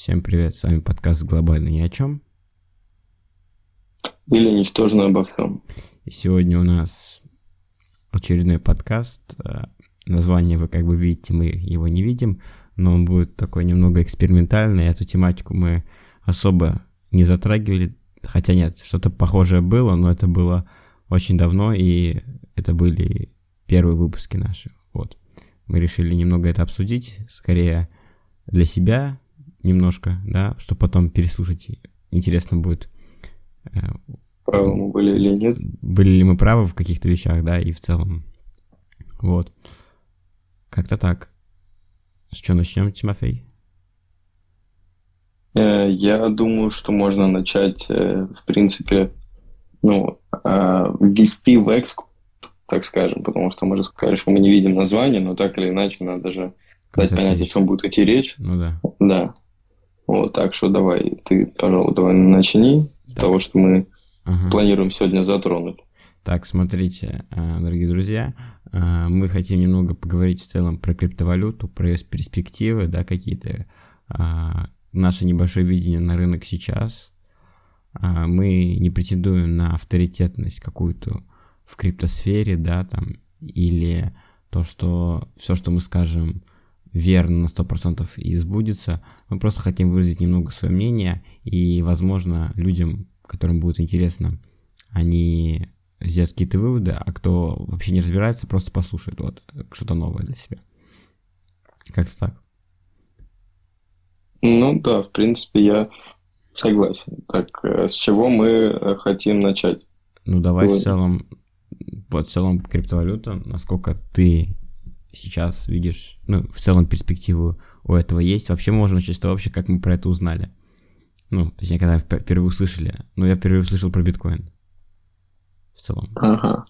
Всем привет, с вами подкаст «Глобально ни о чем». Или «Ничтожно обо всем». И сегодня у нас очередной подкаст. Э, название вы как бы видите, мы его не видим, но он будет такой немного экспериментальный. Эту тематику мы особо не затрагивали, хотя нет, что-то похожее было, но это было очень давно, и это были первые выпуски наши. Вот. Мы решили немного это обсудить, скорее для себя немножко, да, чтобы потом переслушать. Интересно будет. Э, правы мы были или нет. Были ли мы правы в каких-то вещах, да, и в целом. Вот. Как-то так. С чего начнем, Тимофей? Э, я думаю, что можно начать, э, в принципе, ну, ввести в экск, так скажем, потому что мы же сказали, что мы не видим название, но так или иначе надо же дать понять, о чем будет идти речь. Ну да. Да. Вот, так что давай, ты, пожалуй, давай начни с того, что мы ага. планируем сегодня затронуть. Так, смотрите, э, дорогие друзья, мы хотим немного поговорить в целом про криптовалюту, про ее перспективы, да, какие-то наше небольшое видение на рынок сейчас. Мы не претендуем на авторитетность какую-то в криптосфере, да, там, или то, что все, что мы скажем, верно на 100% и сбудется. Мы просто хотим выразить немного свое мнение, и, возможно, людям, которым будет интересно, они сделают какие-то выводы, а кто вообще не разбирается, просто послушает вот что-то новое для себя. Как-то так. Ну да, в принципе, я согласен. Так, э, с чего мы э, хотим начать? Ну давай вот. в целом в целом криптовалюта, насколько ты сейчас видишь, ну, в целом перспективу у этого есть. Вообще можно начать с того, вообще, как мы про это узнали. Ну, точнее, когда впервые услышали. Ну, я впервые услышал про биткоин. В целом. Ага.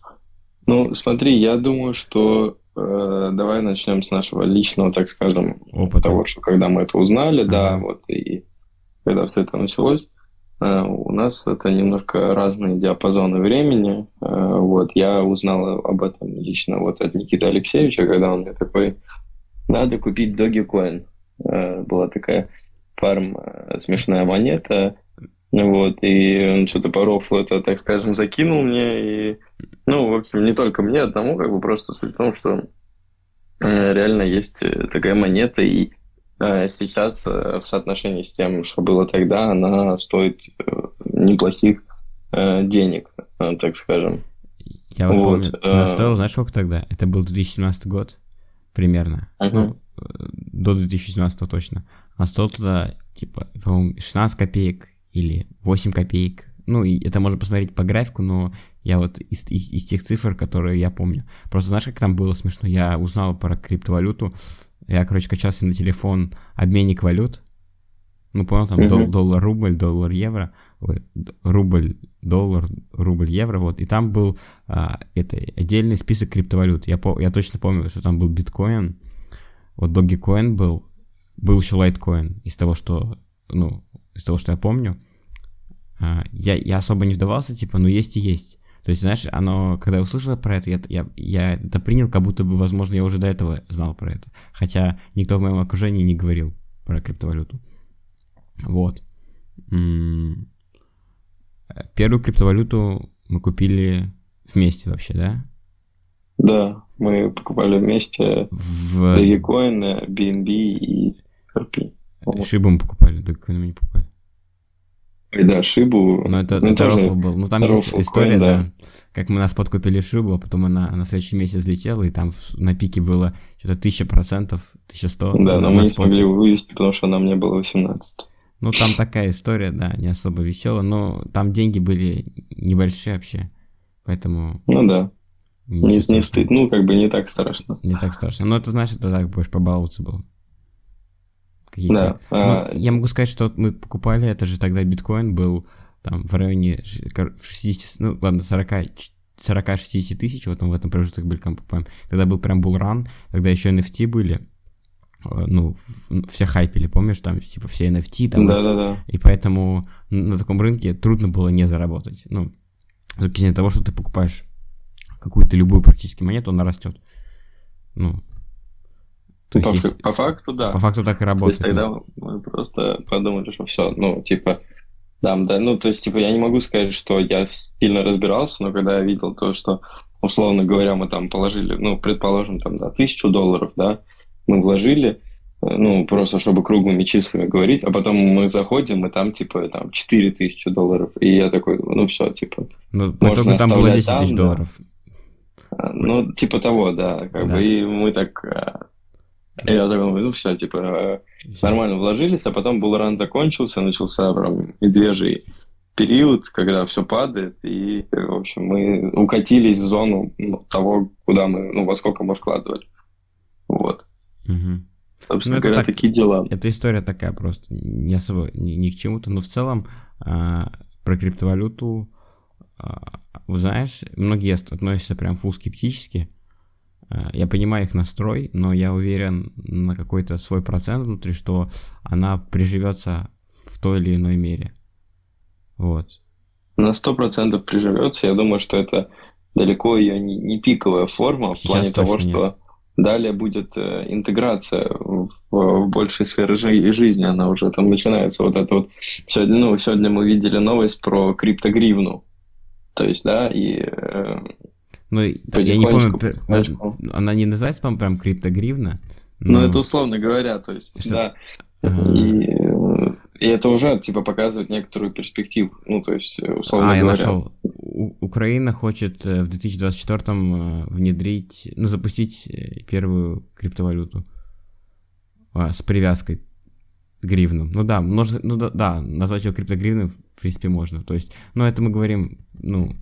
Ну, смотри, я думаю, что э, давай начнем с нашего личного, так скажем, Опыта. того, что когда мы это узнали, ага. да, вот, и когда все это началось. Э, у нас это немножко разные диапазоны времени. Э, вот, я узнал об этом лично вот от Никиты Алексеевича, когда он мне такой, надо купить Dogecoin. Э, была такая фарм смешная монета, вот, и он что-то по это, так скажем, закинул мне, и, ну, в общем, не только мне одному, как бы просто суть в том, что реально есть такая монета, и сейчас э, в соотношении с тем, что было тогда, она стоит э, неплохих денег, так скажем. Я вот, вот помню, она стоила, знаешь, сколько тогда? Это был 2017 год примерно. Uh-huh. Ну, до 2017 точно. Она стоила тогда, типа, по-моему, 16 копеек или 8 копеек. Ну, и это можно посмотреть по графику, но я вот из, из, из тех цифр, которые я помню. Просто знаешь, как там было смешно? Я узнал про криптовалюту я, короче, качался на телефон обменник валют. Ну, понял, там mm-hmm. доллар, рубль, доллар, евро, рубль, доллар, рубль, евро, вот. И там был а, это отдельный список криптовалют. Я, по, я точно помню, что там был биткоин, вот Dogecoin был, был еще лайткоин из того, что, ну, из того, что я помню. А, я, я особо не вдавался, типа, ну, есть и есть. То есть, знаешь, оно, когда я услышал про это, я, я, я это принял, как будто бы, возможно, я уже до этого знал про это. Хотя никто в моем окружении не говорил про криптовалюту. Вот. Первую криптовалюту мы купили вместе вообще, да? Да, мы покупали вместе в... Dogecoin, BNB и RP. Шибу мы покупали, Dogecoin мы не покупали. Да, шибу. Ну, это, ну, это рофл был. Ну, там есть история, coin, да. да. Как мы нас подкупили шибу, а потом она на следующий месяц взлетела, и там на пике было что-то тысяча процентов, тысяча сто. Да, но мы не смогли вывести, потому что нам не было 18. Ну, там такая история, да, не особо веселая, но там деньги были небольшие вообще, поэтому... Ну да. Не, не стыд, ну, как бы не так страшно. Не так страшно. Но это значит, что так больше побаловаться было. Да. Ну, а... Я могу сказать, что мы покупали, это же тогда биткоин был там в районе 60, ну ладно, 40 40-60 тысяч, вот в этом промежутке были покупаем. Тогда был прям булран, тогда еще NFT были, э, ну, все хайпили, помнишь, там, типа, все NFT, там, да, да, да. и поэтому на таком рынке трудно было не заработать, ну, с точки зрения того, что ты покупаешь какую-то любую практически монету, она растет, ну, То есть, по, если... по факту, да. По факту так и работает. То есть тогда мы просто подумали, что все, ну, типа, да, да, ну, то есть, типа, я не могу сказать, что я сильно разбирался, но когда я видел то, что, условно говоря, мы там положили, ну, предположим, там, да, тысячу долларов, да, мы вложили, э, ну, просто чтобы круглыми числами говорить, а потом мы заходим, и там, типа, там, 4 тысячи долларов, и я такой, ну, все, типа, Ну, можно там было 10 тысяч долларов. Да. Ну, типа того, да, как да. бы, и мы так я такой, ну все, типа, нормально вложились, а потом Булран закончился, начался прям медвежий период, когда все падает, и, в общем, мы укатились в зону ну, того, куда мы, ну, во сколько мы вкладывали. Вот. Угу. Собственно ну, говоря, так, такие дела. Эта история такая просто, не особо ни, ни к чему-то, но в целом а, про криптовалюту, а, знаешь, многие относятся прям фу скептически, я понимаю их настрой, но я уверен на какой-то свой процент внутри, что она приживется в той или иной мере. Вот. На сто процентов приживется. Я думаю, что это далеко ее не, не пиковая форма Сейчас в плане того, нет. что далее будет э, интеграция в, в большей сферы жи- жизни. Она уже там начинается. Вот это вот сегодня, ну, сегодня мы видели новость про криптогривну. То есть, да, и э, ну, я не помню, она не называется, по-моему, прям криптогривна. Ну, но... Ну, это условно говоря, то есть, Что? да. И, и это уже, типа, показывает некоторую перспективу. Ну, то есть, условно а, говоря. я нашел. У- Украина хочет э, в 2024 внедрить, ну, запустить э, первую криптовалюту а, с привязкой к. Ну да, можно, ну да, да, назвать его криптогривной в принципе можно. То есть, ну это мы говорим, ну,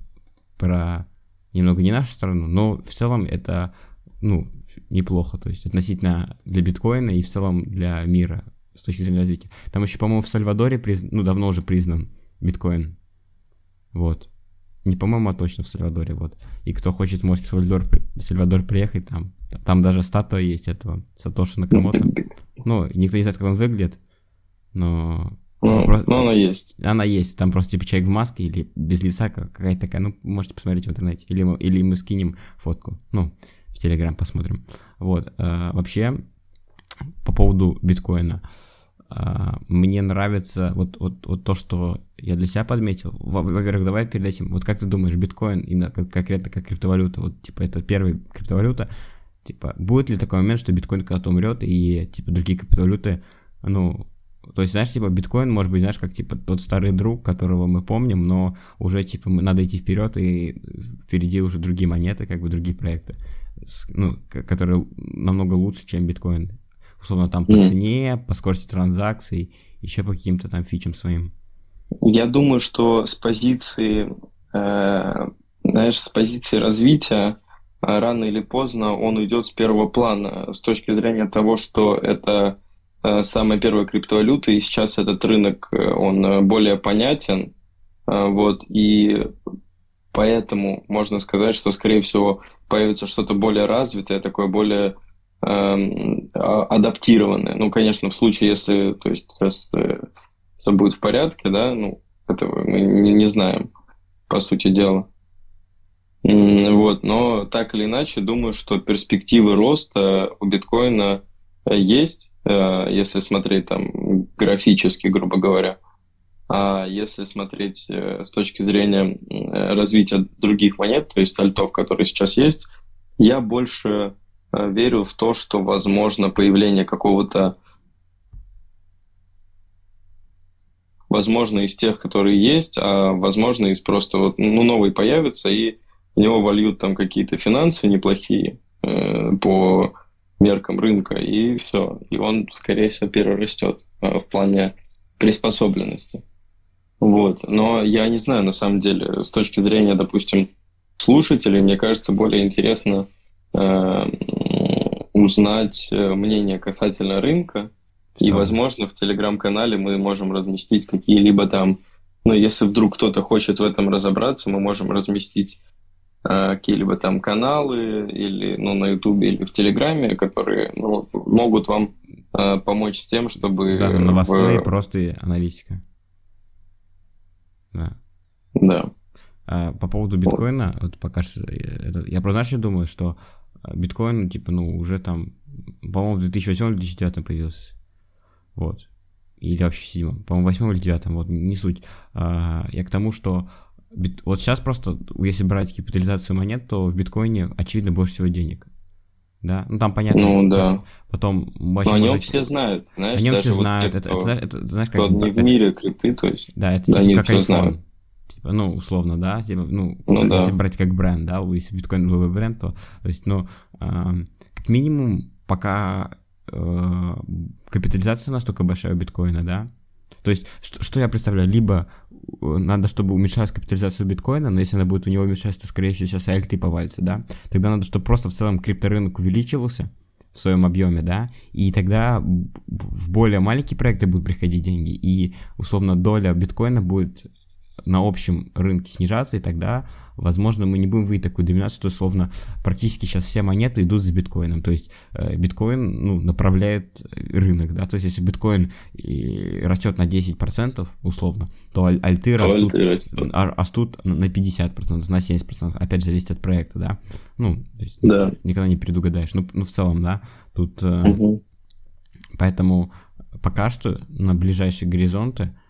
про немного не нашу страну, но в целом это, ну, неплохо, то есть относительно для биткоина и в целом для мира с точки зрения развития. Там еще, по-моему, в Сальвадоре, приз... ну, давно уже признан биткоин. Вот. Не по-моему, а точно в Сальвадоре, вот. И кто хочет, может в Сальвадор, в Сальвадор приехать, там, там даже статуя есть этого Сатоши Накамото. Ну, никто не знает, как он выглядит, но ну, просто, ну, она есть. Она есть. Там просто типа человек в маске или без лица какая-то такая. Ну, можете посмотреть в интернете. Или мы, или мы скинем фотку. Ну, в Телеграм посмотрим. Вот. А, вообще, по поводу биткоина. А, мне нравится вот, вот, вот то, что я для себя подметил. Во-первых, давай перед этим. Вот как ты думаешь, биткоин именно конкретно как криптовалюта, вот типа это первая криптовалюта, типа будет ли такой момент, что биткоин когда-то умрет и типа другие криптовалюты, ну, то есть, знаешь, типа, биткоин, может быть, знаешь, как, типа, тот старый друг, которого мы помним, но уже, типа, мы, надо идти вперед, и впереди уже другие монеты, как бы, другие проекты, ну, которые намного лучше, чем биткоин. Условно, там по mm. цене, по скорости транзакций, еще по каким-то там фичам своим. Я думаю, что с позиции, э, знаешь, с позиции развития э, рано или поздно он уйдет с первого плана с точки зрения того, что это самая первая криптовалюта, и сейчас этот рынок, э, он э, более понятен, вот, и поэтому можно сказать, что, скорее всего, появится что-то более развитое, такое более эм, а, адаптированное. Ну, конечно, в случае, если, то есть, сейчас все будет в порядке, да, ну, этого мы не, не знаем, по сути дела. Вот, но так или иначе, думаю, что перспективы роста у биткоина есть, Э, если смотреть там графически, грубо говоря. А если смотреть э, с точки зрения развития других монет, то есть альтов, которые сейчас есть, я больше э, верю в то, что возможно появление какого-то возможно из тех, которые есть, а возможно из просто вот ну новый появится и в него вольют там какие-то финансы неплохие э, по меркам рынка, и все. И он, скорее всего, перерастет э, в плане приспособленности. Вот. Но я не знаю, на самом деле, с точки зрения, допустим, слушателей, мне кажется, более интересно э, узнать э, мнение касательно рынка. Все. И, возможно, в телеграм-канале мы можем разместить какие-либо там, ну, если вдруг кто-то хочет в этом разобраться, мы можем разместить какие-либо там каналы или ну, на Ютубе или в Телеграме, которые ну, могут вам э, помочь с тем, чтобы... Да, новостные в... просто аналитика. Да. Да. А, по поводу биткоина, вот пока что, это, я просто знаешь, что думаю, что биткоин, типа, ну, уже там, по-моему, в 2008-2009 появился. Вот. Или вообще в седьмом. По-моему, в восьмом или девятом, вот, не суть. А, я к тому, что бит... вот сейчас просто, если брать капитализацию монет, то в биткоине, очевидно, больше всего денег. Да, ну там понятно. Ну да. Потом Но о нем все знают, знаешь. О нем все знают. Вот это, это, это, это, знаешь, как... не в мире криты, то есть. Да, это да, типа как iPhone. Знают. Типа, ну, условно, да, типа, ну, ну если да. брать как бренд, да, если биткоин был бы бренд, то, то есть, ну, э, как минимум, пока э, капитализация настолько большая у биткоина, да, то есть, что, что я представляю, либо э, надо, чтобы уменьшалась капитализация биткоина, но если она будет у него уменьшаться, то, скорее всего, сейчас альты повалится, да, тогда надо, чтобы просто в целом крипторынок увеличивался в своем объеме, да, и тогда в более маленькие проекты будут приходить деньги, и, условно, доля биткоина будет на общем рынке снижаться, и тогда, возможно, мы не будем видеть такую доминацию, то, условно, практически сейчас все монеты идут с биткоином, то есть э, биткоин, ну, направляет рынок, да, то есть если биткоин растет на 10%, условно, то аль альты растут, а, растут на 50%, на 70%, опять же, зависит от проекта, да, ну, есть, да. никогда не предугадаешь, ну, ну, в целом, да, тут, угу. поэтому пока что на ближайшие горизонты Э,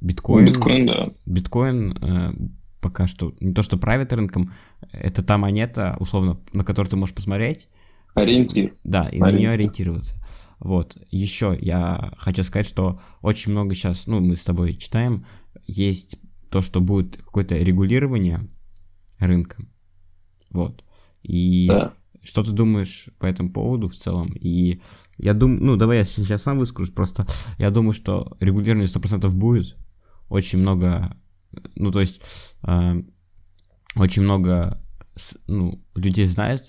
биткоин, биткоин, да. биткоин э, пока что не то что правит рынком, это та монета, условно, на которую ты можешь посмотреть. Ориентир. Да, и Ориентир. на нее ориентироваться. Вот. Еще я хочу сказать, что очень много сейчас, ну, мы с тобой читаем, есть то, что будет какое-то регулирование рынка. Вот. И да. Что ты думаешь по этому поводу в целом? И я думаю, ну, давай я сейчас сам выскажусь, просто я думаю, что регулирование 100% будет. Очень много, ну, то есть, э, очень много ну, людей знают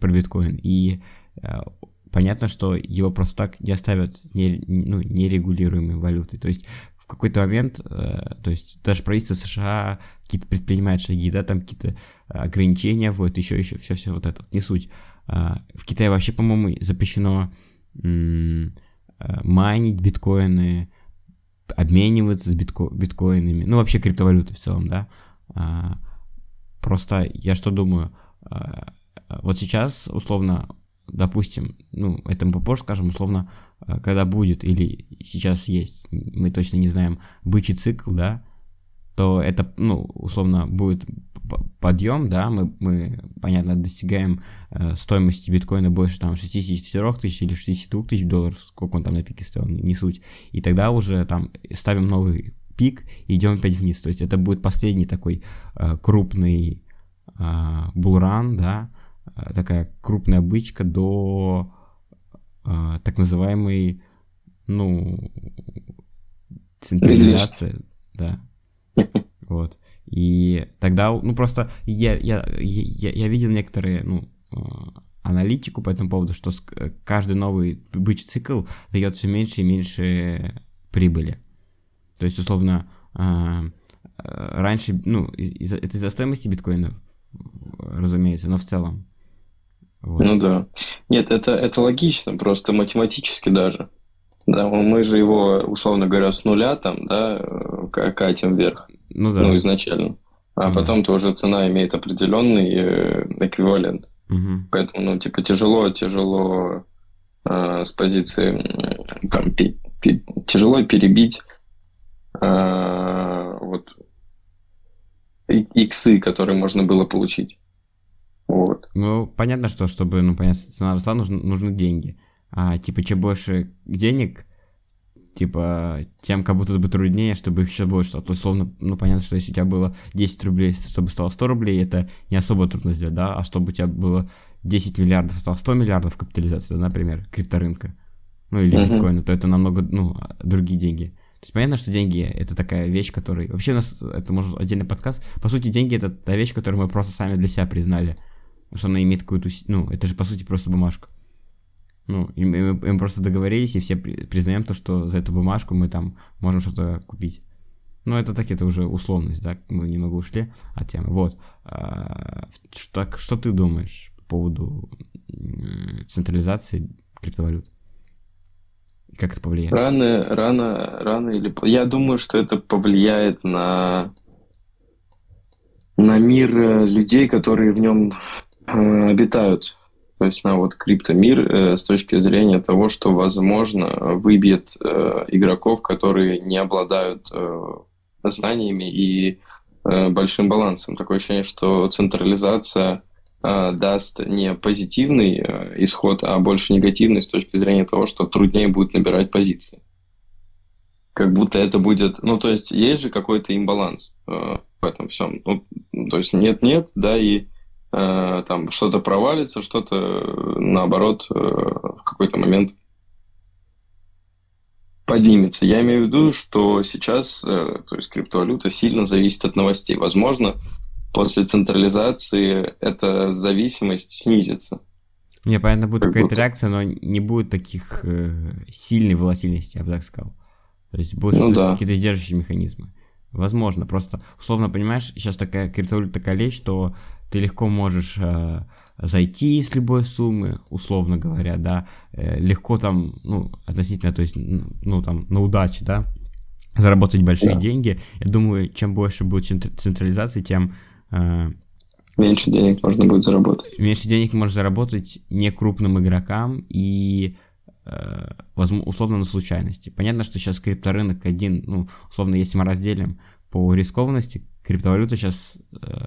про биткоин, и э, понятно, что его просто так не оставят не, ну, нерегулируемой валютой. То есть в какой-то момент, э, то есть даже правительство США какие-то предпринимают шаги, да, там какие-то ограничения вводят, еще, еще, все, все вот это, не суть. А, в Китае вообще, по-моему, запрещено э, майнить биткоины, обмениваться с битко- биткоинами, ну вообще криптовалюты в целом, да. А, просто я что думаю, а, вот сейчас условно допустим, ну, это мы попозже скажем, условно, э, когда будет или сейчас есть, мы точно не знаем, бычий цикл, да, то это, ну, условно, будет подъем, да, мы, мы понятно, достигаем э, стоимости биткоина больше там 64 тысяч или 62 тысяч долларов, сколько он там на пике стоил, не, не суть. И тогда уже там ставим новый пик и идем опять вниз. То есть это будет последний такой э, крупный э, булран, да, Э, такая крупная бычка до э, так называемой, ну, централизации, да. Вот. И тогда, ну, просто я, я, я, я видел некоторые, ну, э, аналитику по этому поводу, что каждый новый бычий цикл дает все меньше и меньше прибыли. То есть, условно, раньше, ну, из-за, это из-за стоимости биткоина, разумеется, но в целом. Вот. Ну да. Нет, это, это логично, просто математически даже. Да, мы же его, условно говоря, с нуля там, да, катим вверх. Ну да. Ну, изначально. А ну, потом тоже цена имеет определенный э, эквивалент. Угу. Поэтому, ну, типа, тяжело, тяжело э, с позиции, там, пи, пи, тяжело перебить э, вот иксы, которые можно было получить. Вот. Ну, понятно, что чтобы, ну, понятно, цена росла, нужны, нужны деньги. А, типа, чем больше денег, типа, тем как будто бы труднее, чтобы их еще больше стало. То есть, словно, ну, понятно, что если у тебя было 10 рублей, чтобы стало 100 рублей, это не особо трудно сделать, да? А чтобы у тебя было 10 миллиардов, стало 100 миллиардов капитализации, да, например, крипторынка, ну, или uh-huh. биткоина, то это намного, ну, другие деньги. То есть понятно, что деньги это такая вещь, которая... Вообще у нас, это может отдельный подкаст. По сути, деньги это та вещь, которую мы просто сами для себя признали что она имеет какую-то... Ну, это же, по сути, просто бумажка. Ну, и мы, мы просто договорились, и все признаем то, что за эту бумажку мы там можем что-то купить. Ну, это так, это уже условность, да, мы немного ушли от темы. Вот. А, что, что ты думаешь по поводу централизации криптовалют? Как это повлияет? Рано, рано, рано или... Я думаю, что это повлияет на, на мир э, людей, которые в нем э, обитают то есть на вот криптомир э, с точки зрения того, что, возможно, выбьет э, игроков, которые не обладают э, знаниями и э, большим балансом. Такое ощущение, что централизация э, даст не позитивный э, исход, а больше негативный с точки зрения того, что труднее будет набирать позиции. Как будто это будет... Ну, то есть есть же какой-то имбаланс э, в этом всем. Ну, то есть нет-нет, да, и там что-то провалится, что-то э, наоборот э, в какой-то момент поднимется. Я имею в виду, что сейчас, то есть криптовалюта сильно зависит от новостей. Возможно, после централизации эта зависимость снизится. Не, понятно, будет какая-то реакция, но не будет таких э, сильной волатильности, я бы так сказал. То есть больше ну, да. какие-то сдерживающие механизмы. Возможно, просто условно понимаешь, сейчас такая криптовалюта такая вещь, что ты легко можешь э, зайти с любой суммы, условно говоря, да, э, легко там, ну, относительно, то есть, ну, там, на удачу, да, заработать большие да. деньги. Я думаю, чем больше будет централизации, тем... Э, меньше денег можно будет заработать. Меньше денег можно заработать не крупным игрокам и условно на случайности. Понятно, что сейчас крипторынок один, ну, условно, если мы разделим по рискованности, криптовалюта сейчас э,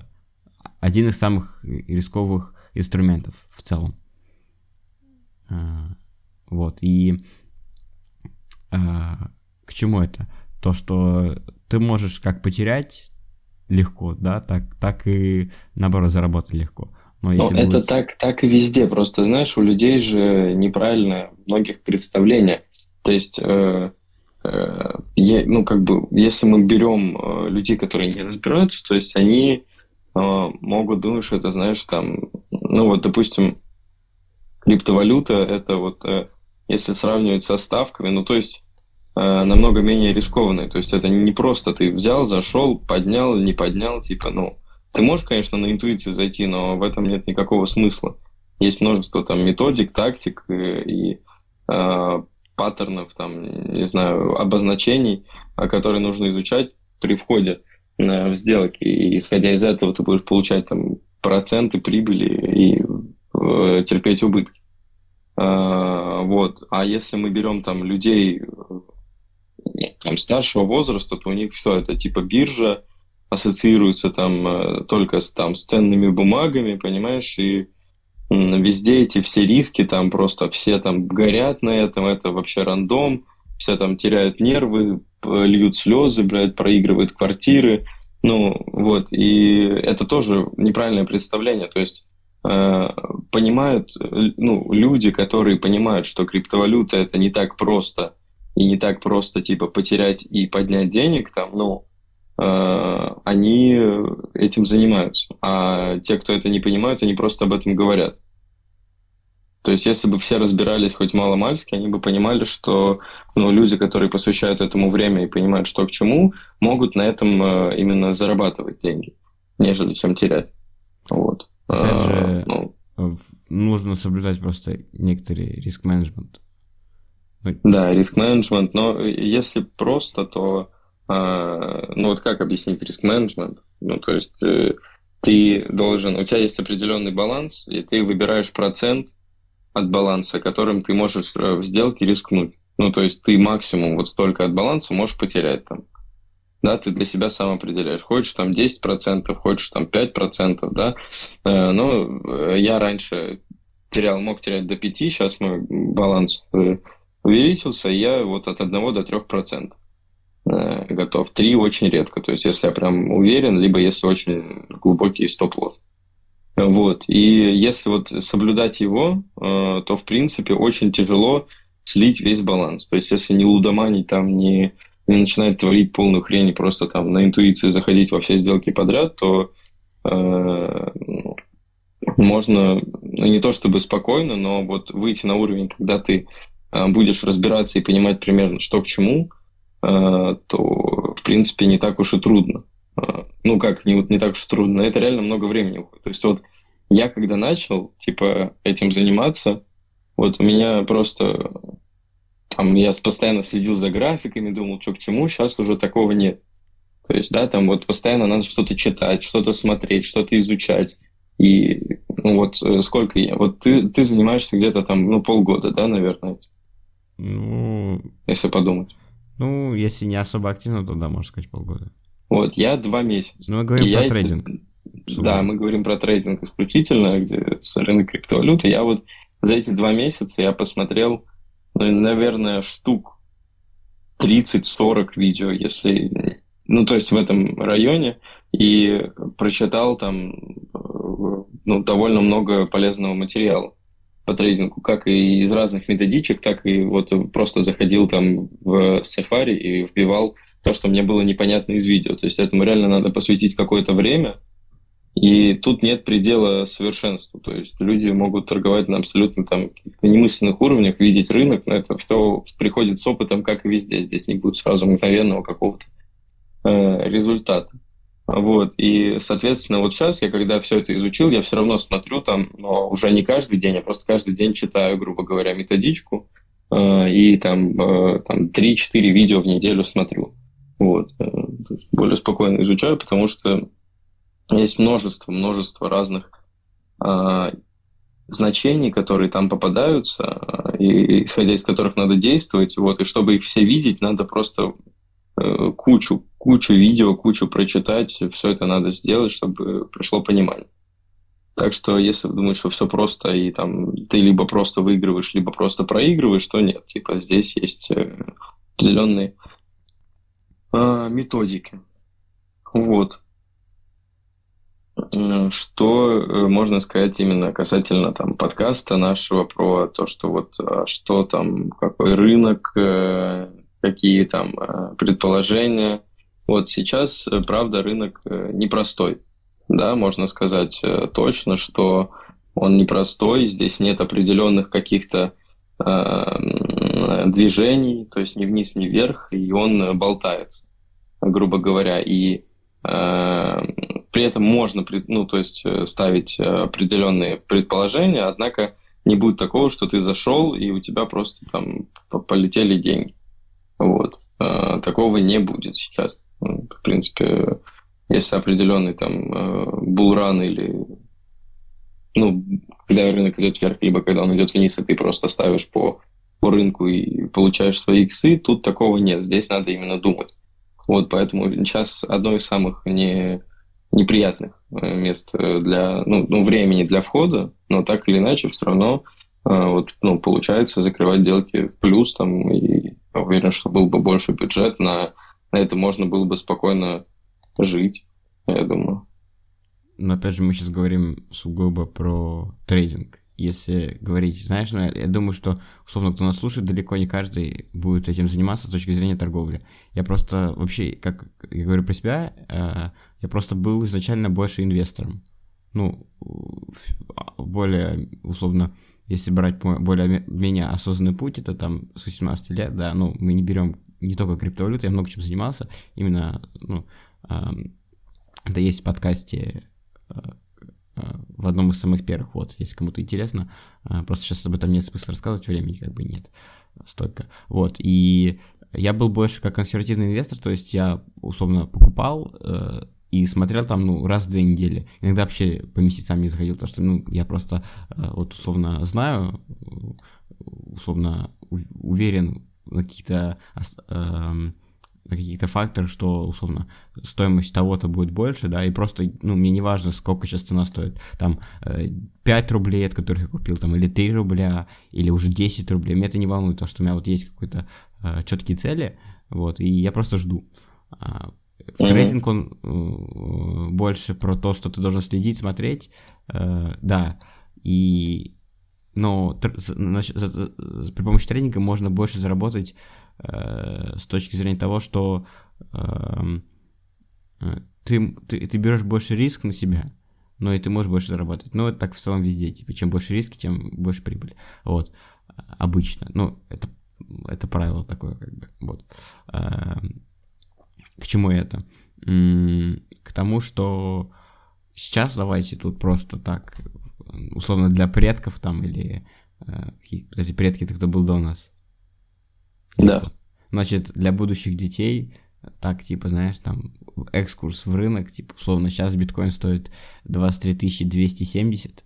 один из самых рисковых инструментов в целом. А, вот, и к чему это? То, что ты можешь как потерять легко, да, так, так и наоборот заработать легко. Но если ну, будет... это так, так и везде. Просто, знаешь, у людей же неправильно многих представления. То есть, э, э, ну, как бы, если мы берем э, людей, которые не разбираются, то есть они могут думать, что это, знаешь, там, ну вот, допустим, криптовалюта, это вот, э, если сравнивать со ставками, ну, то есть э, намного менее рискованные. То есть это не просто ты взял, зашел, поднял, не поднял, типа, ну, ты можешь, конечно, на интуицию зайти, но в этом нет никакого смысла. Есть множество там методик, тактик и, э, и э, паттернов, там, не знаю, обозначений, которые нужно изучать при входе в сделки, и исходя из этого ты будешь получать там проценты прибыли и э, терпеть убытки. А, вот. А если мы берем там людей там, старшего возраста, то у них все это типа биржа ассоциируется там э, только с, там, с ценными бумагами, понимаешь, и везде эти все риски, там просто все там горят на этом, это вообще рандом, все там теряют нервы, льют слезы, блядь, проигрывают квартиры. Ну, вот, и это тоже неправильное представление. То есть э, понимают, ну, люди, которые понимают, что криптовалюта это не так просто, и не так просто, типа, потерять и поднять денег, там, ну, э, они этим занимаются. А те, кто это не понимают, они просто об этом говорят. То есть, если бы все разбирались хоть мало-мальски, они бы понимали, что ну, люди, которые посвящают этому время и понимают, что к чему, могут на этом э, именно зарабатывать деньги, нежели чем терять. Вот. Опять же, а, ну, нужно соблюдать просто некоторый риск-менеджмент. Ну, да, риск-менеджмент, но если просто, то, э, ну вот как объяснить риск-менеджмент? Ну, то есть э, ты должен, у тебя есть определенный баланс, и ты выбираешь процент, от баланса, которым ты можешь э, в сделке рискнуть. Ну, то есть ты максимум вот столько от баланса можешь потерять там. Да, ты для себя сам определяешь. Хочешь там 10%, хочешь там 5%, да. Э, э, я раньше терял, мог терять до 5, сейчас мой баланс увеличился, и я вот от 1 до 3% готов. 3 очень редко. То есть если я прям уверен, либо если очень глубокий стоп-лосс. Вот. И если вот соблюдать его, э, то, в принципе, очень тяжело слить весь баланс. То есть, если не лудоманить, там, не, не начинать творить полную хрень и просто там на интуиции заходить во все сделки подряд, то э, можно, ну, не то чтобы спокойно, но вот выйти на уровень, когда ты э, будешь разбираться и понимать примерно, что к чему, э, то, в принципе, не так уж и трудно. Э, ну как, не, не так уж трудно, это реально много времени уходит. То есть вот я когда начал, типа, этим заниматься, вот у меня просто там я постоянно следил за графиками, думал, что к чему, сейчас уже такого нет. То есть, да, там вот постоянно надо что-то читать, что-то смотреть, что-то изучать. И ну вот э, сколько я... Вот ты, ты занимаешься где-то там, ну, полгода, да, наверное? Ну... Если подумать. Ну, если не особо активно, то да, можно сказать полгода. Вот, я два месяца. Ну, мы говорим и про трейдинг. Эти... Да, мы говорим про трейдинг исключительно, где с рынок криптовалюты. Я вот за эти два месяца я посмотрел, ну, наверное, штук 30-40 видео, если... Ну, то есть в этом районе. И прочитал там ну, довольно много полезного материала по трейдингу, как и из разных методичек, так и вот просто заходил там в Safari и вбивал то, что мне было непонятно из видео. То есть этому реально надо посвятить какое-то время, и тут нет предела совершенству. То есть люди могут торговать на абсолютно там немысленных уровнях, видеть рынок, но это все приходит с опытом, как и везде. Здесь не будет сразу мгновенного какого-то э, результата. Вот, и, соответственно, вот сейчас я, когда все это изучил, я все равно смотрю там, но уже не каждый день, я просто каждый день читаю, грубо говоря, методичку, э, и там, э, там 3-4 видео в неделю смотрю. Вот, э, более спокойно изучаю, потому что есть множество, множество разных э, значений, которые там попадаются, и исходя из которых надо действовать, вот, и чтобы их все видеть, надо просто Э, кучу, кучу видео, кучу прочитать, все это надо сделать, чтобы пришло понимание. Так что, если вы думаете, что все просто, и там ты либо просто выигрываешь, либо просто проигрываешь, то нет. Типа здесь есть э, определенные э, методики. Вот. Что можно сказать именно касательно там подкаста нашего про то, что вот а что там, какой рынок, какие там э, предположения. Вот сейчас, э, правда, рынок э, непростой. Да, можно сказать точно, что он непростой, здесь нет определенных каких-то э, движений, то есть ни вниз, ни вверх, и он болтается, грубо говоря. И э, при этом можно, ну, то есть ставить определенные предположения, однако не будет такого, что ты зашел, и у тебя просто там полетели деньги. Вот. Такого не будет сейчас. В принципе, если определенный там э, булран или ну, когда рынок идет вверх, либо когда он идет вниз, и ты просто ставишь по, по рынку и получаешь свои иксы, тут такого нет. Здесь надо именно думать. Вот, поэтому сейчас одно из самых не, неприятных э, мест для, ну, ну, времени для входа, но так или иначе все равно э, вот, ну, получается закрывать сделки плюс там и Уверен, что был бы больше бюджет, на, на это можно было бы спокойно жить, я думаю. Но опять же, мы сейчас говорим сугубо про трейдинг. Если говорить, знаешь, ну, я, думаю, что, условно, кто нас слушает, далеко не каждый будет этим заниматься с точки зрения торговли. Я просто вообще, как я говорю про себя, э, я просто был изначально больше инвестором. Ну, более, условно, если брать более-менее осознанный путь, это там с 18 лет, да, ну, мы не берем не только криптовалюту, я много чем занимался, именно, ну, э, это есть в подкасте э, в одном из самых первых, вот, если кому-то интересно, э, просто сейчас об этом нет смысла рассказывать, времени как бы нет столько, вот, и я был больше как консервативный инвестор, то есть я условно покупал э, и смотрел там, ну, раз в две недели. Иногда вообще по месяцам не заходил, потому что, ну, я просто э, вот условно знаю, условно уверен на каких-то эм, на каких-то факторах, что, условно, стоимость того-то будет больше, да, и просто, ну, мне не важно, сколько сейчас цена стоит, там, 5 э, рублей, от которых я купил, там, или 3 рубля, или уже 10 рублей, меня это не волнует, потому что у меня вот есть какие-то э, четкие цели, вот, и я просто жду. А, в трейдинг он э, больше про то, что ты должен следить, смотреть, э, да, и но при помощи тренинга можно больше заработать э, с точки зрения того, что эм, э, ты, ты, ты берешь больше риск на себя, но и ты можешь больше зарабатывать. Но это так в целом везде, типа, чем больше риски, тем больше прибыли. Вот, обычно. Ну, это, это правило такое, как бы, вот. Эм, к чему это? К тому, что сейчас давайте тут просто так, условно для предков там или... Э, подожди, предки это кто был до нас? Да. Кто? Значит, для будущих детей так, типа, знаешь, там, экскурс в рынок, типа, условно, сейчас биткоин стоит 23 270.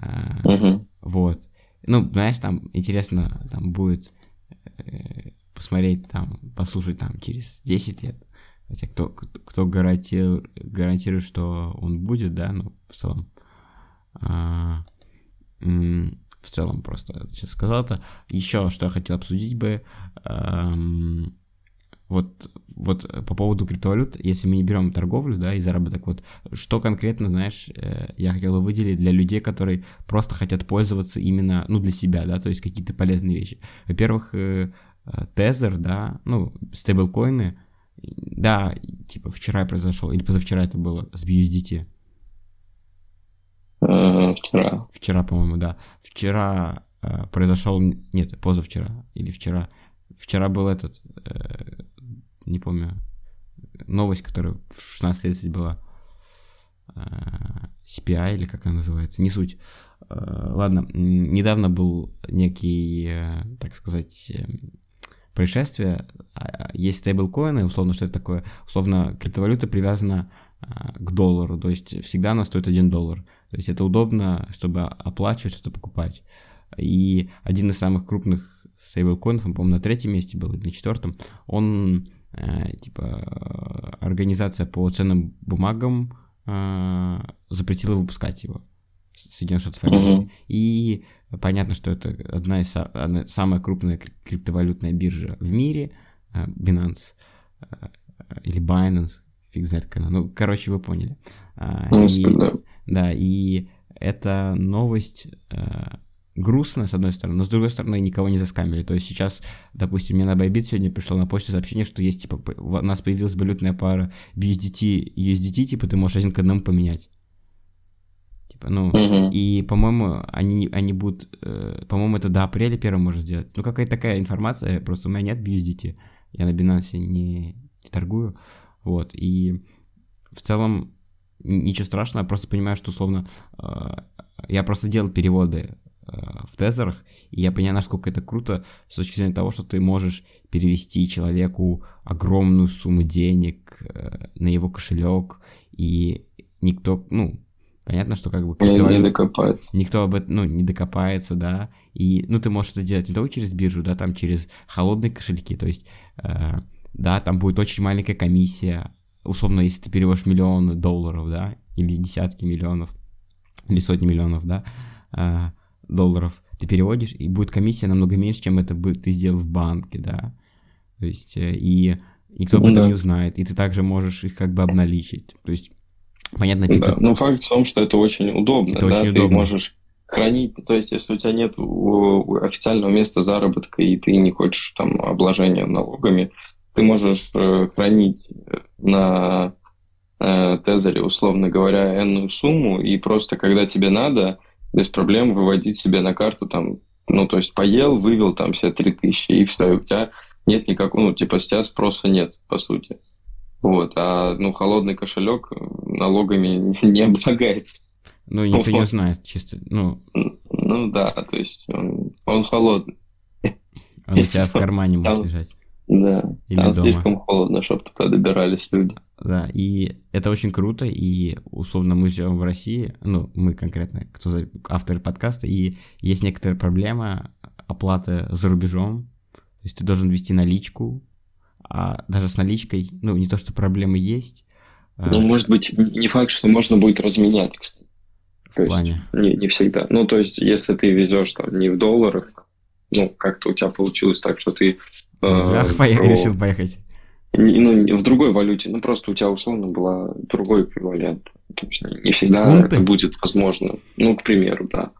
Uh-huh. Вот. Ну, знаешь, там интересно, там будет э, посмотреть, там, послушать там через 10 лет. Хотя кто, кто гарантирует, гарантирует, что он будет, да, ну, в целом. А, в целом просто сейчас сказал это. Еще что я хотел обсудить бы, вот, вот по поводу криптовалют, если мы не берем торговлю, да, и заработок, вот что конкретно, знаешь, э, я хотел бы выделить для людей, которые просто хотят пользоваться именно, ну, для себя, да, то есть какие-то полезные вещи. Во-первых, э, э, Тезер, да, ну, стейблкоины, да, типа вчера произошел, или позавчера это было с BUSDT. Э, вчера. Вчера, по-моему, да. Вчера э, произошел, нет, позавчера или вчера. Вчера был этот, э, не помню, новость, которая в 16.30 была. Э, CPI или как она называется, не суть. Э, ладно, недавно был некий, э, так сказать, э, происшествие. А, а, есть стейблкоины, условно, что это такое? Условно, криптовалюта привязана к доллару, то есть всегда она стоит 1 доллар. То есть это удобно, чтобы оплачивать, что-то покупать. И один из самых крупных стейблкоинов, он, по-моему, на третьем месте был или на четвертом, он, э, типа, организация по ценным бумагам э, запретила выпускать его. Соединенных Штатов Америки. Mm-hmm. И понятно, что это одна из одна, самая крупная криптовалютная биржа в мире, э, Binance э, или Binance, фиг знает как она. Ну, короче, вы поняли. Ну, и, да. и эта новость э, грустная, с одной стороны, но с другой стороны, никого не заскамили. То есть сейчас, допустим, мне на Bybit сегодня пришло на почту сообщение, что есть, типа, у нас появилась валютная пара BUSDT и USDT, типа, ты можешь один к одному поменять. Типа, ну, угу. и, по-моему, они, они будут, э, по-моему, это до апреля первым можно сделать. Ну, какая-то такая информация, просто у меня нет BUSDT, я на Binance не, не торгую, вот, и в целом ничего страшного, я просто понимаю, что, условно, э, я просто делал переводы э, в тезерах, и я понимаю, насколько это круто с точки зрения того, что ты можешь перевести человеку огромную сумму денег э, на его кошелек, и никто, ну, Понятно, что как бы... Никто не докопается. Никто об этом, ну, не докопается, да. И, ну, ты можешь это делать не только через биржу, да, там через холодные кошельки, то есть, э, да, там будет очень маленькая комиссия, условно, если ты переводишь миллионы долларов, да, или десятки миллионов, или сотни миллионов, да, э, долларов, ты переводишь, и будет комиссия намного меньше, чем это бы ты сделал в банке, да. То есть, э, и никто об этом да. не узнает, и ты также можешь их как бы обналичить. То есть Понятно, да. Ты... Но факт в том, что это очень удобно. Это да? очень ты удобно. можешь хранить, то есть если у тебя нет официального места заработка и ты не хочешь там обложения налогами, ты можешь э, хранить на э, тезере, условно говоря, энную сумму и просто когда тебе надо, без проблем выводить себе на карту там, ну то есть поел, вывел там все 3000 и все, у тебя нет никакого, ну типа с тебя спроса нет, по сути. Вот, а ну холодный кошелек налогами не облагается. Ну, никто не знает, чисто, ну... Ну да, то есть он, он холодный. Он у тебя в кармане может лежать. Да, Или там дома. слишком холодно, чтобы туда добирались люди. Да, и это очень круто, и условно мы живем в России, ну, мы конкретно, кто за авторы подкаста, и есть некоторая проблема оплаты за рубежом, то есть ты должен ввести наличку, а даже с наличкой, ну, не то, что проблемы есть, ну, может быть, не факт, что можно будет разменять, кстати. В плане? Не, не всегда. Ну, то есть, если ты везешь там не в долларах, ну, как-то у тебя получилось так, что ты... Э, Ах, про... решил поехать. Ну, в другой валюте. Ну, просто у тебя, условно, была другой эквивалент. То есть, не всегда Фунты? это будет возможно. Ну, к примеру, да.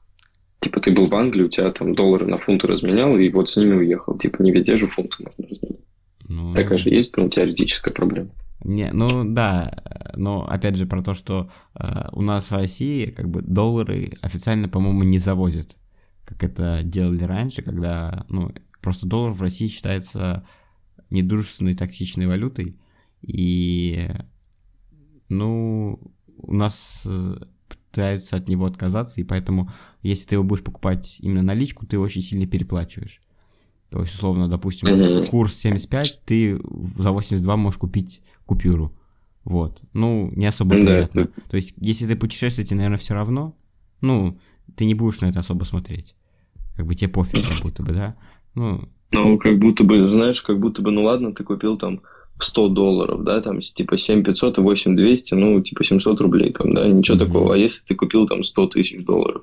Типа, ты был в Англии, у тебя там доллары на фунты разменял, и вот с ними уехал. Типа, не везде же фунты можно разменять. Ну... Такая же есть, ну, теоретическая проблема. Не, ну да, но опять же про то, что э, у нас в России как бы доллары официально, по-моему, не завозят, как это делали раньше, когда, ну, просто доллар в России считается недружественной токсичной валютой, и, ну, у нас э, пытаются от него отказаться, и поэтому, если ты его будешь покупать именно наличку, ты очень сильно переплачиваешь. То есть, условно, допустим, курс 75, ты за 82 можешь купить купюру. Вот. Ну, не особо приятно. То есть, если ты путешествуешь, тебе, наверное, все равно. Ну, ты не будешь на это особо смотреть. Как бы тебе пофиг, как будто бы, да? Ну, ну, как будто бы, знаешь, как будто бы, ну ладно, ты купил там 100 долларов, да, там, типа 7 500 и 8 200, ну, типа 700 рублей там, да, ничего mm-hmm. такого. А если ты купил там 100 тысяч долларов?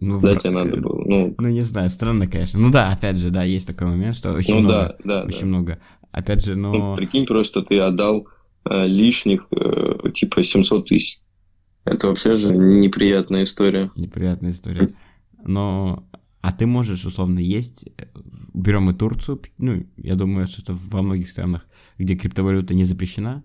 Ну, да, в... тебе надо было. Ну... ну, не знаю, странно, конечно. Ну да, опять же, да, есть такой момент, что очень ну, много. Да, да, очень да. много. Опять же, но... Ну, прикинь, просто ты отдал э, лишних, э, типа, 700 тысяч. Это вообще же неприятная история. Неприятная история. Но а ты можешь, условно, есть, э, берем и Турцию, ну, я думаю, что это во многих странах, где криптовалюта не запрещена,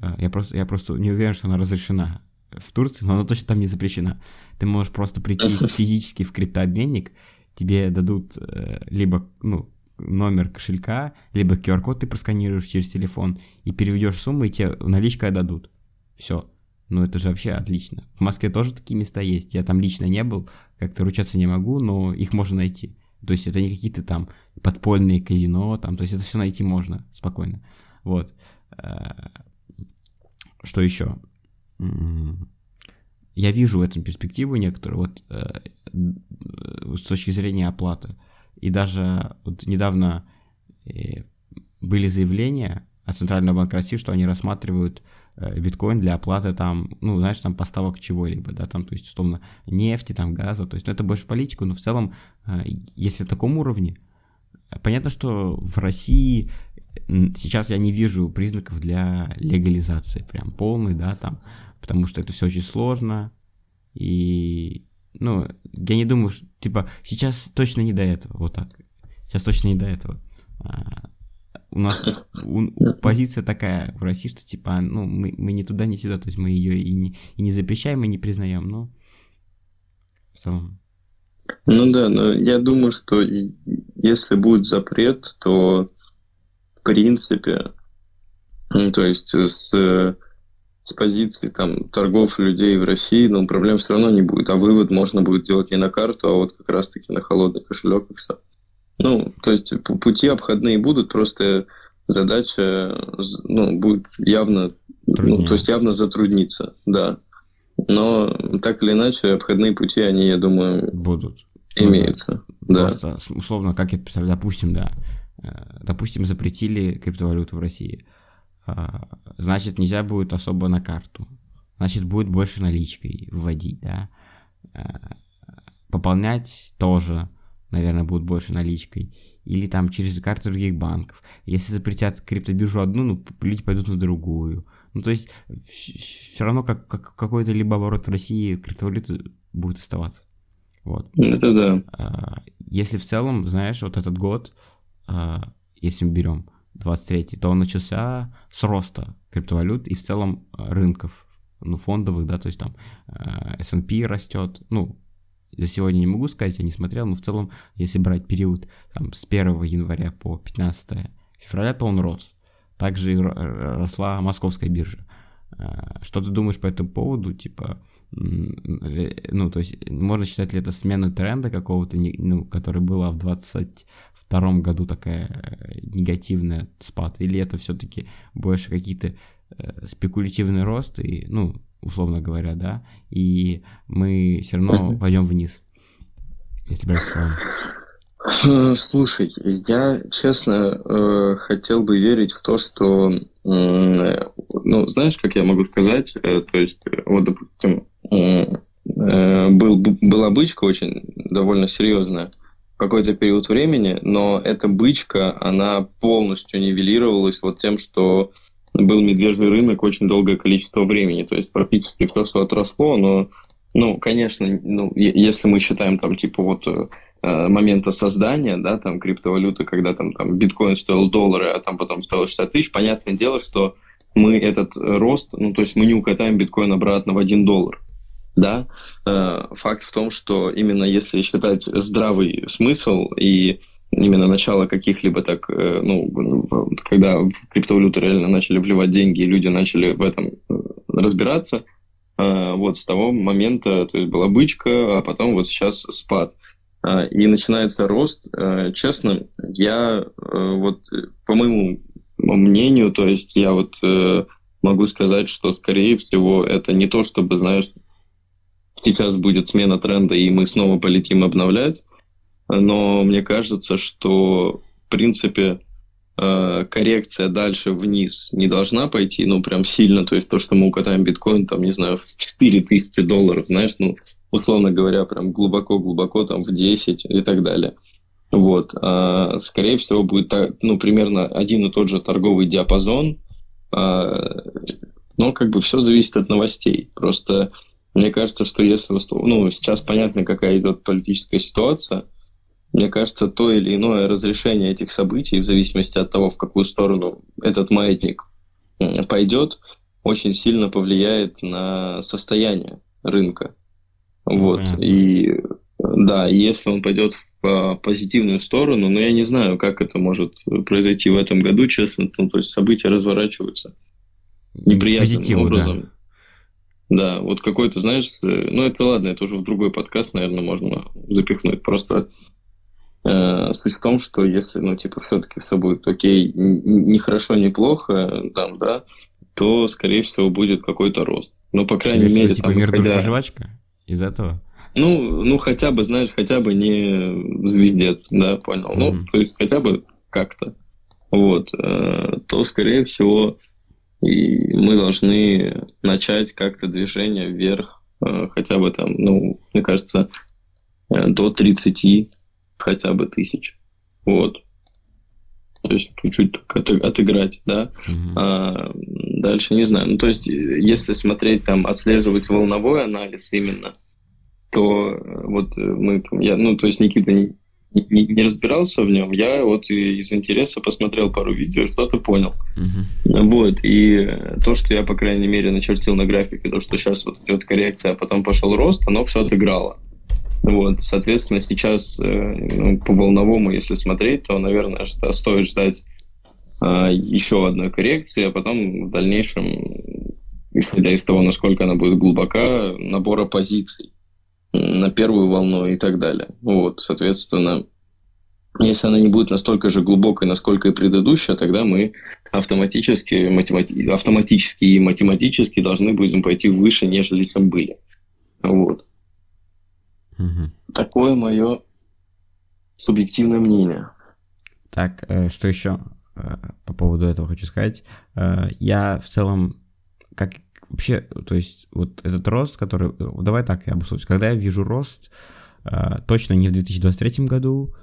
э, я просто, я просто не уверен, что она разрешена в Турции, но она точно там не запрещена. Ты можешь просто прийти физически в криптообменник, тебе дадут э, либо, ну, номер кошелька, либо QR-код ты просканируешь через телефон и переведешь сумму, и тебе наличкой дадут. Все. Ну, это же вообще отлично. В Москве тоже такие места есть. Я там лично не был, как-то ручаться не могу, но их можно найти. То есть это не какие-то там подпольные казино, там, то есть это все найти можно спокойно. Вот. Э, что еще? Я вижу в этом перспективу некоторую, вот э, с точки зрения оплаты. И даже вот недавно э, были заявления от Центрального банка России, что они рассматривают Э, биткоин для оплаты там, ну, знаешь, там поставок чего-либо, да, там, то есть, условно, нефти, там, газа, то есть, ну, это больше политику, но в целом, э, если на таком уровне, понятно, что в России сейчас я не вижу признаков для легализации, прям полной, да, там, потому что это все очень сложно, и, ну, я не думаю, что, типа, сейчас точно не до этого, вот так, сейчас точно не до этого. А, у нас у, у, позиция такая в России, что типа, ну, мы, мы не туда, не сюда, то есть мы ее и не, и не запрещаем, и не признаем, но в целом. Ну да, но я думаю, что если будет запрет, то в принципе, ну, то есть с, с позиции там торгов людей в России, ну, проблем все равно не будет, а вывод можно будет делать не на карту, а вот как раз-таки на холодный кошелек и все. Ну, то есть пути обходные будут, просто задача ну, будет явно, ну, то есть явно затрудниться, да. Но так или иначе, обходные пути, они, я думаю, будут. Имеются, будут. да. Просто, условно, как это представляю, допустим, да, э, допустим, запретили криптовалюту в России, а, значит, нельзя будет особо на карту, значит, будет больше наличкой вводить, да, э, пополнять тоже, наверное, будут больше наличкой, или там через карты других банков. Если запретят криптобиржу одну, ну, люди пойдут на другую. Ну, то есть, все равно как, как, какой-то либо оборот в России криптовалюты будет оставаться. Вот. Это да. А, если в целом, знаешь, вот этот год, а, если мы берем 23 то он начался с роста криптовалют и в целом рынков, ну, фондовых, да, то есть там S&P растет, ну, за сегодня не могу сказать, я не смотрел, но в целом, если брать период там, с 1 января по 15 февраля, то он рос. Также росла московская биржа. А, что ты думаешь по этому поводу? Типа, ну, то есть, можно считать ли это сменой тренда какого-то, ну, который была в 22 году такая э, негативная спад? Или это все-таки больше какие-то э, спекулятивный рост и, ну, условно говоря, да, и мы все равно пойдем вниз, если брать в целом. Э, слушай, я честно э, хотел бы верить в то, что, э, ну, знаешь, как я могу сказать, э, то есть, вот, допустим, э, был, была бычка очень довольно серьезная в какой-то период времени, но эта бычка, она полностью нивелировалась вот тем, что был медвежий рынок очень долгое количество времени, то есть практически все, что отросло, но, ну, конечно, ну, если мы считаем там типа вот э, момента создания, да, там криптовалюты, когда там, там биткоин стоил доллары, а там потом стоил 60 тысяч, понятное дело, что мы этот рост, ну, то есть мы не укатаем биткоин обратно в 1 доллар, да. Э, факт в том, что именно если считать здравый смысл и именно начало каких-либо так, э, ну, когда в реально начали вливать деньги, и люди начали в этом э, разбираться, э, вот с того момента, то есть была бычка, а потом вот сейчас спад. И начинается рост. Честно, я вот по моему мнению, то есть я вот могу сказать, что, скорее всего, это не то, чтобы, знаешь, сейчас будет смена тренда, и мы снова полетим обновлять, но мне кажется, что, в принципе, э, коррекция дальше вниз не должна пойти, ну, прям сильно, то есть то, что мы укатаем биткоин, там, не знаю, в 4000 долларов, знаешь, ну, условно говоря, прям глубоко-глубоко, там, в 10 и так далее. Вот. А, скорее всего, будет, ну, примерно один и тот же торговый диапазон, а, но как бы все зависит от новостей. Просто мне кажется, что если, ну, сейчас понятно, какая идет политическая ситуация, мне кажется, то или иное разрешение этих событий, в зависимости от того, в какую сторону этот маятник пойдет, очень сильно повлияет на состояние рынка. Вот. Mm-hmm. И да, если он пойдет в позитивную сторону, но я не знаю, как это может произойти в этом году, честно. Ну, то есть события разворачиваются неприятным Позитиву, образом. Да. да, вот какой-то, знаешь, ну это ладно, это уже в другой подкаст, наверное, можно запихнуть. Просто э, суть в том, что если, ну, типа, все-таки все будет окей, не хорошо, не плохо, там, да, то, скорее всего, будет какой-то рост. Ну, по крайней Тебе мере, типа, там, исходя... жвачка из этого? Ну, ну, хотя бы, знаешь, хотя бы не звездец, да, понял. Mm-hmm. Ну, то есть хотя бы как-то. Вот. Э, то, скорее всего, и мы должны начать как-то движение вверх, э, хотя бы там, ну, мне кажется, э, до 30 хотя бы тысяч. Вот. То есть чуть-чуть отыграть, да. Mm-hmm. А, дальше не знаю. Ну, то есть, если смотреть там, отслеживать волновой анализ именно, то э, вот э, мы там, я, ну, то есть Никита не, не, не разбирался в нем, я вот из интереса посмотрел пару видео, что-то понял. Uh-huh. Вот, и то, что я, по крайней мере, начертил на графике, то, что сейчас вот идет коррекция, а потом пошел рост, оно все отыграло. Вот, соответственно, сейчас э, ну, по волновому, если смотреть, то, наверное, стоит ждать э, еще одной коррекции, а потом в дальнейшем, исходя из того, насколько она будет глубока, набора позиций на первую волну и так далее. Вот, соответственно, если она не будет настолько же глубокой, насколько и предыдущая, тогда мы автоматически, математи... автоматически и математически должны будем пойти выше, нежели чем были. Вот. Угу. Такое мое субъективное мнение. Так, э, что еще э, по поводу этого хочу сказать? Э, я в целом, как вообще, то есть вот этот рост, который... Давай так я обусловлюсь. Когда я вижу рост, точно не в 2023 году,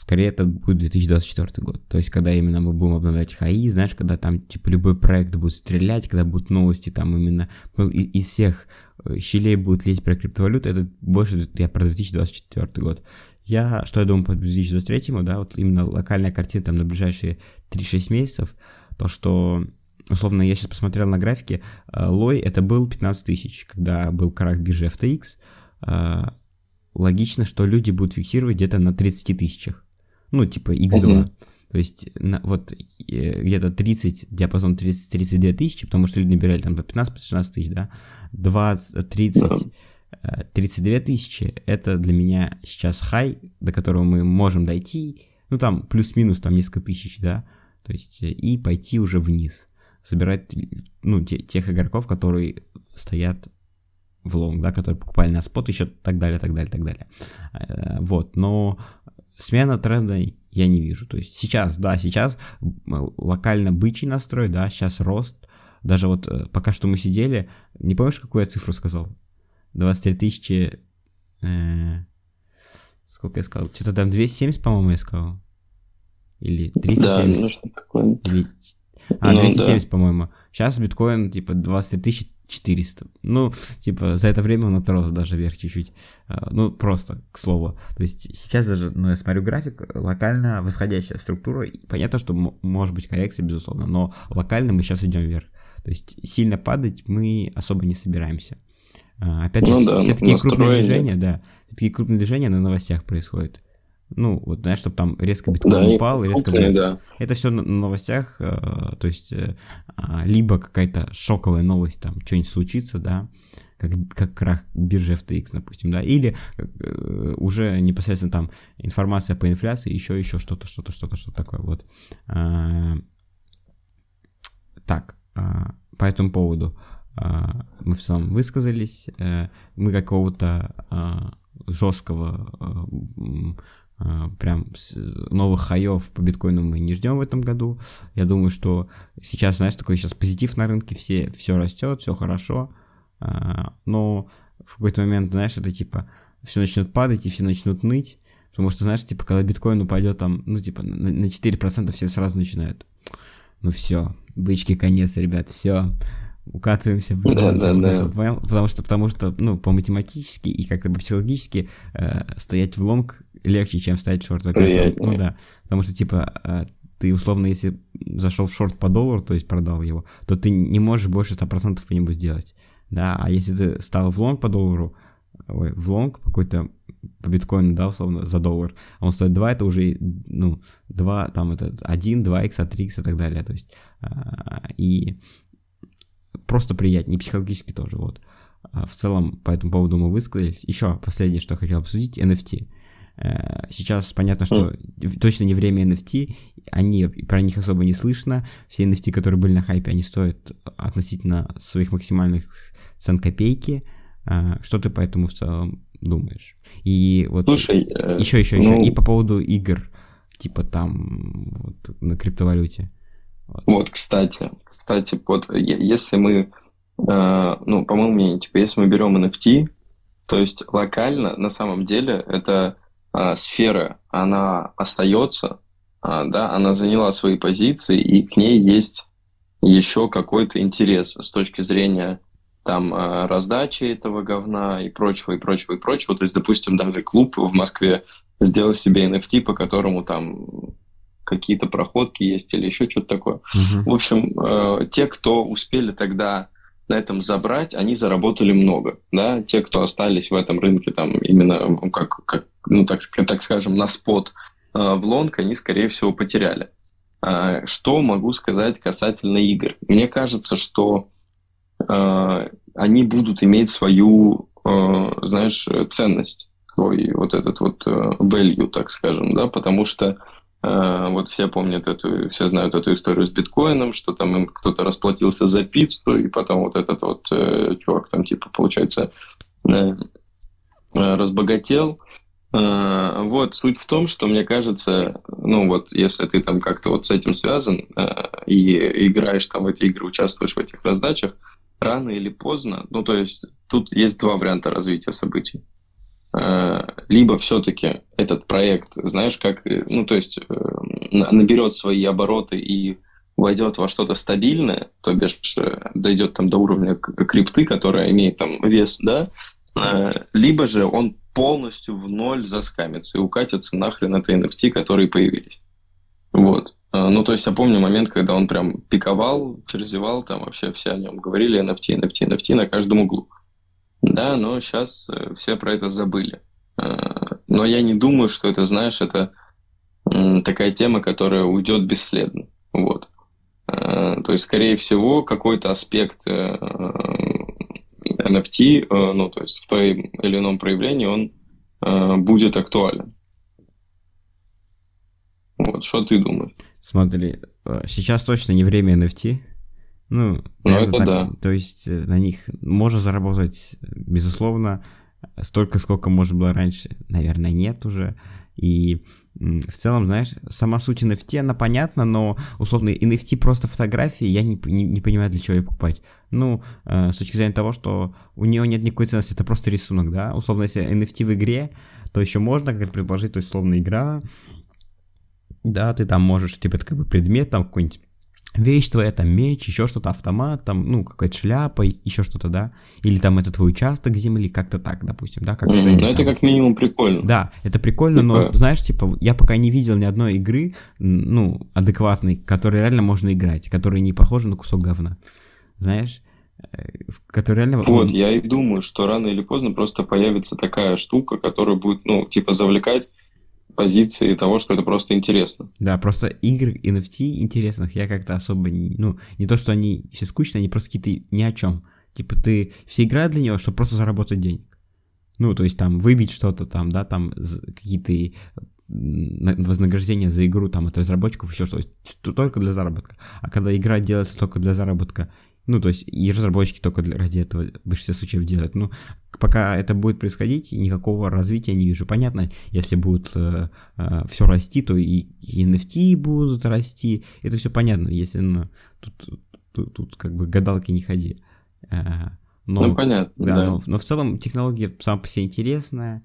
скорее это будет 2024 год. То есть, когда именно мы будем обновлять ХАИ, знаешь, когда там, типа, любой проект будет стрелять, когда будут новости там именно ну, из всех э, щелей будут лезть про криптовалюту, это больше я про 2024 год. Я, что я думаю по 2023, да, вот именно локальная картина там на ближайшие 3-6 месяцев, то, что условно, я сейчас посмотрел на графике, э, лой это был 15 тысяч, когда был крах биржи FTX. Э, логично, что люди будут фиксировать где-то на 30 тысячах. Ну, типа X2. Uh-huh. То есть на, вот э, где-то 30, диапазон 30-32 тысячи, потому что люди набирали там по 15-16 тысяч, да, 20, 30, uh-huh. 32 тысячи, это для меня сейчас хай, до которого мы можем дойти, ну там плюс-минус там несколько тысяч, да, то есть и пойти уже вниз собирать, ну, те, тех игроков, которые стоят в лонг, да, которые покупали на спот, еще так далее, так далее, так далее. Э, вот, но смена тренда я не вижу. То есть сейчас, да, сейчас локально бычий настрой, да, сейчас рост. Даже вот э, пока что мы сидели, не помнишь, какую я цифру сказал? 23 тысячи... Э, сколько я сказал? Что-то там 270, по-моему, я сказал. Или 370. Да, ну что такое. Или а, ну, 270, да. по-моему. Сейчас биткоин, типа, 23 400. Ну, типа, за это время он отрос даже вверх чуть-чуть. А, ну, просто, к слову. То есть сейчас даже, ну, я смотрю график, локально восходящая структура. Понятно, что может быть коррекция, безусловно, но локально мы сейчас идем вверх. То есть сильно падать мы особо не собираемся. А, опять же, ну, все, да, все такие крупные движения, да, такие крупные движения на новостях происходят. Ну, вот, знаешь, чтобы там резко биткоин да, упал и резко вырос. Да. Это все на новостях, э, то есть э, а, либо какая-то шоковая новость, там, что-нибудь случится, да, как, как крах биржи FTX, допустим, да, или э, уже непосредственно там информация по инфляции, еще, еще что-то, что-то, что-то, что-то такое, вот. А, так, а, по этому поводу мы в целом высказались, мы какого-то жесткого прям новых хаев по биткоину мы не ждем в этом году. Я думаю, что сейчас, знаешь, такой сейчас позитив на рынке, все, все растет, все хорошо, но в какой-то момент, знаешь, это типа все начнет падать и все начнут ныть, потому что, знаешь, типа, когда биткоин упадет там, ну, типа, на, на 4% все сразу начинают. Ну все, бычки конец, ребят, все, укатываемся в да, да, вот да. Этот, потому что, потому что, ну, по математически и как-то психологически э, стоять в лонг легче, чем стоять в шорт. Ну да, потому что, типа, э, ты, условно, если зашел в шорт по доллару, то есть продал его, то ты не можешь больше 100% по нему сделать, да, а если ты стал в лонг по доллару, ой, в лонг какой-то по биткоину, да, условно, за доллар, а он стоит 2, это уже, ну, 2, там, это 1, 2 икса, 3 икса и так далее, то есть, а, и просто приятнее, психологически тоже, вот. А в целом, по этому поводу мы высказались. Еще последнее, что хотел обсудить, NFT. Э, сейчас понятно, что mm. точно не время NFT, они, про них особо не слышно. Все NFT, которые были на хайпе, они стоят относительно своих максимальных цен копейки. Э, что ты по этому в целом думаешь? И вот Слушай, еще, еще, ну... еще. И по поводу игр, типа там вот, на криптовалюте. Вот, кстати, кстати, вот если мы, э, ну, по моему мнению, типа, если мы берем NFT, то есть локально, на самом деле, эта э, сфера, она остается, э, да, она заняла свои позиции, и к ней есть еще какой-то интерес с точки зрения там э, раздачи этого говна и прочего, и прочего, и прочего. То есть, допустим, даже клуб в Москве сделал себе NFT, по которому там какие-то проходки есть или еще что-то такое. Угу. В общем, э, те, кто успели тогда на этом забрать, они заработали много, да, те, кто остались в этом рынке, там, именно, как, как ну, так, так скажем, на спот э, в лонг, они, скорее всего, потеряли. Э, что могу сказать касательно игр? Мне кажется, что э, они будут иметь свою, э, знаешь, ценность, свой вот этот вот э, value, так скажем, да, потому что вот все помнят эту, все знают эту историю с биткоином, что там им кто-то расплатился за пиццу, и потом вот этот вот э, чувак там типа, получается, э, э, разбогател. Э, вот, суть в том, что мне кажется, ну вот, если ты там как-то вот с этим связан э, и играешь там в эти игры, участвуешь в этих раздачах, рано или поздно, ну то есть тут есть два варианта развития событий. Э, либо все-таки этот проект, знаешь, как, э, ну, то есть э, наберет свои обороты и войдет во что-то стабильное, то бишь дойдет там до уровня крипты, которая имеет там вес, да, либо же он полностью в ноль заскамится и укатится нахрен это NFT, которые появились. Вот. Ну, то есть я помню момент, когда он прям пиковал, ферзевал, там вообще все о нем говорили, NFT, NFT, NFT на каждом углу. Да, но сейчас э, все про это забыли. Э, но я не думаю, что это, знаешь, это такая тема, которая уйдет бесследно. Вот. Э, то есть, скорее всего, какой-то аспект NFT, ну, то есть в том или ином проявлении, он будет актуален. Вот, что ты думаешь? Смотри, сейчас точно не время NFT, ну, ну это так, да. То есть э, на них можно заработать, безусловно, столько, сколько можно было раньше, наверное, нет уже. И в целом, знаешь, сама суть NFT, она понятна, но, условно, NFT просто фотографии, я не, не, не понимаю, для чего ее покупать. Ну, э, с точки зрения того, что у нее нет никакой ценности, это просто рисунок, да? Условно, если NFT в игре, то еще можно как-то предположить, то есть, условно, игра, да, ты там можешь, типа, это как бы предмет, там какой-нибудь вещь твоя, там меч, еще что-то, автомат, там, ну, какая-то шляпа, еще что-то, да, или там это твой участок земли, как-то так, допустим, да, как mm-hmm. Ну, это как минимум прикольно. Да, это прикольно, типа... но, знаешь, типа, я пока не видел ни одной игры, ну, адекватной, которой реально можно играть, которая не похожа на кусок говна, знаешь, э, который реально... Вот, я и думаю, что рано или поздно просто появится такая штука, которая будет, ну, типа, завлекать позиции того, что это просто интересно. Да, просто игр NFT интересных я как-то особо, ну, не то, что они все скучные, они просто какие-то ни о чем. Типа ты все играют для него, чтобы просто заработать денег. Ну, то есть там выбить что-то там, да, там какие-то вознаграждения за игру там от разработчиков, еще что-то, только для заработка. А когда игра делается только для заработка, Ну, то есть и разработчики только для, ради этого в большинстве случаев делают. Ну, пока это будет происходить, никакого развития не вижу. Понятно, если будет э, э, все расти, то и, и NFT будут расти. Это все понятно, если ну, тут, тут, тут как бы гадалки не ходи. Э, но, ну, понятно, да. да. Но, но в целом технология сама по себе интересная,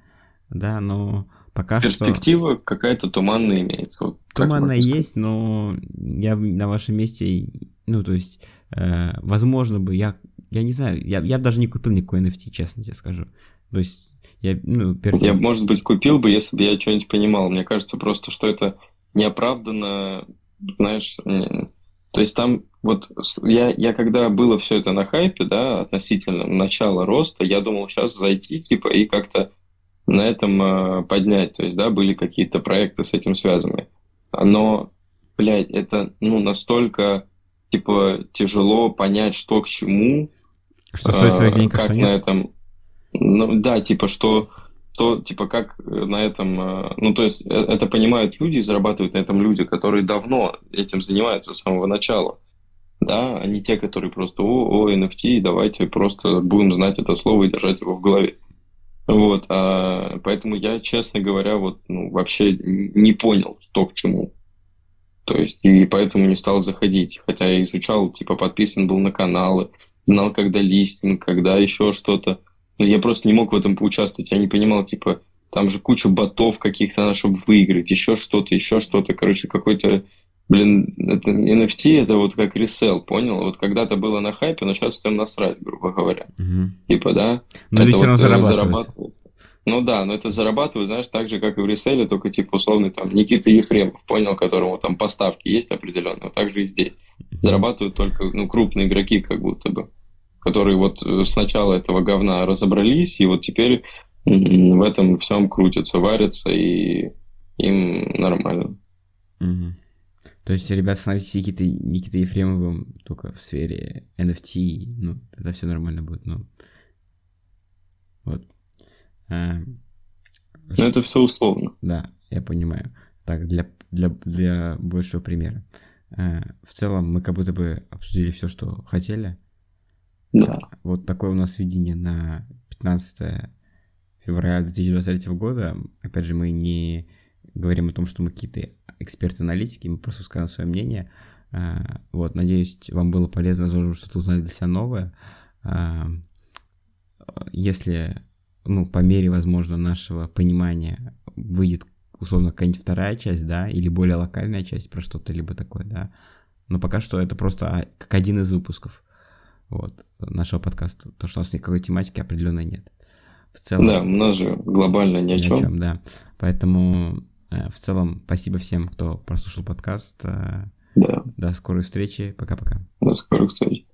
да, но пока Перспектива что... Какая-то туманная имеется. Вот туманная есть, но я на вашем месте, ну, то есть, э, возможно бы, я, я не знаю, я, я даже не купил никакой NFT, честно тебе скажу. То есть, я, ну, перед... Я, может быть, купил бы, если бы я что-нибудь понимал. Мне кажется просто, что это неоправданно, знаешь, то есть там вот я, я когда было все это на хайпе, да, относительно начала роста, я думал сейчас зайти, типа, и как-то на этом э, поднять. То есть, да, были какие-то проекты с этим связаны. Но, блядь, это, ну, настолько, типа, тяжело понять, что к чему. Что стоит своих денег, а что на нет? этом... Ну, да, типа, что то, типа, как на этом, э, ну, то есть, э, это понимают люди, зарабатывают на этом люди, которые давно этим занимаются с самого начала, да, а не те, которые просто, о, о, NFT, давайте просто будем знать это слово и держать его в голове. Вот, а, поэтому я, честно говоря, вот, ну, вообще не понял, что к чему. То есть, и поэтому не стал заходить. Хотя я изучал, типа, подписан был на каналы, знал, когда листинг, когда еще что-то. Но я просто не мог в этом поучаствовать. Я не понимал, типа, там же куча ботов каких-то надо, чтобы выиграть, еще что-то, еще что-то. Короче, какой-то, блин, это, NFT это вот как ресел, понял? Вот когда-то было на хайпе, но сейчас всем насрать, грубо говоря. Угу. Типа, да? Но это все равно вот, э, зарабатывает. зарабатывает. Ну да, но это зарабатывает, знаешь, так же, как и в реселе, только типа условный там Никита Ефремов, понял, которому там поставки есть определенные, так же и здесь. Зарабатывают только, ну, крупные игроки как будто бы которые вот э, с начала этого говна разобрались, и вот теперь в этом всем крутятся, варятся, и им нормально. Угу. То есть, ребят, становитесь Никитой, Никитой Ефремовым только в сфере NFT, ну, это все нормально будет, ну, вот. А, Но это все условно. Да, я понимаю. Так, для, для, для большего примера. А, в целом, мы как будто бы обсудили все, что хотели. Да. Вот такое у нас видение на 15 февраля 2023 года. Опять же, мы не говорим о том, что мы какие-то эксперты-аналитики, мы просто скажем свое мнение. А, вот, надеюсь, вам было полезно, возможно, что-то узнали для себя новое. А, если, ну, по мере, возможно, нашего понимания выйдет, условно, какая-нибудь вторая часть, да, или более локальная часть про что-то либо такое, да, но пока что это просто как один из выпусков вот, нашего подкаста, то что у нас никакой тематики определенной нет. В целом... Да, у нас же глобально ни о чем. Ни о чем, да. Поэтому в целом спасибо всем, кто прослушал подкаст. Э, да. До скорой встречи. Пока-пока. До скорых встреч.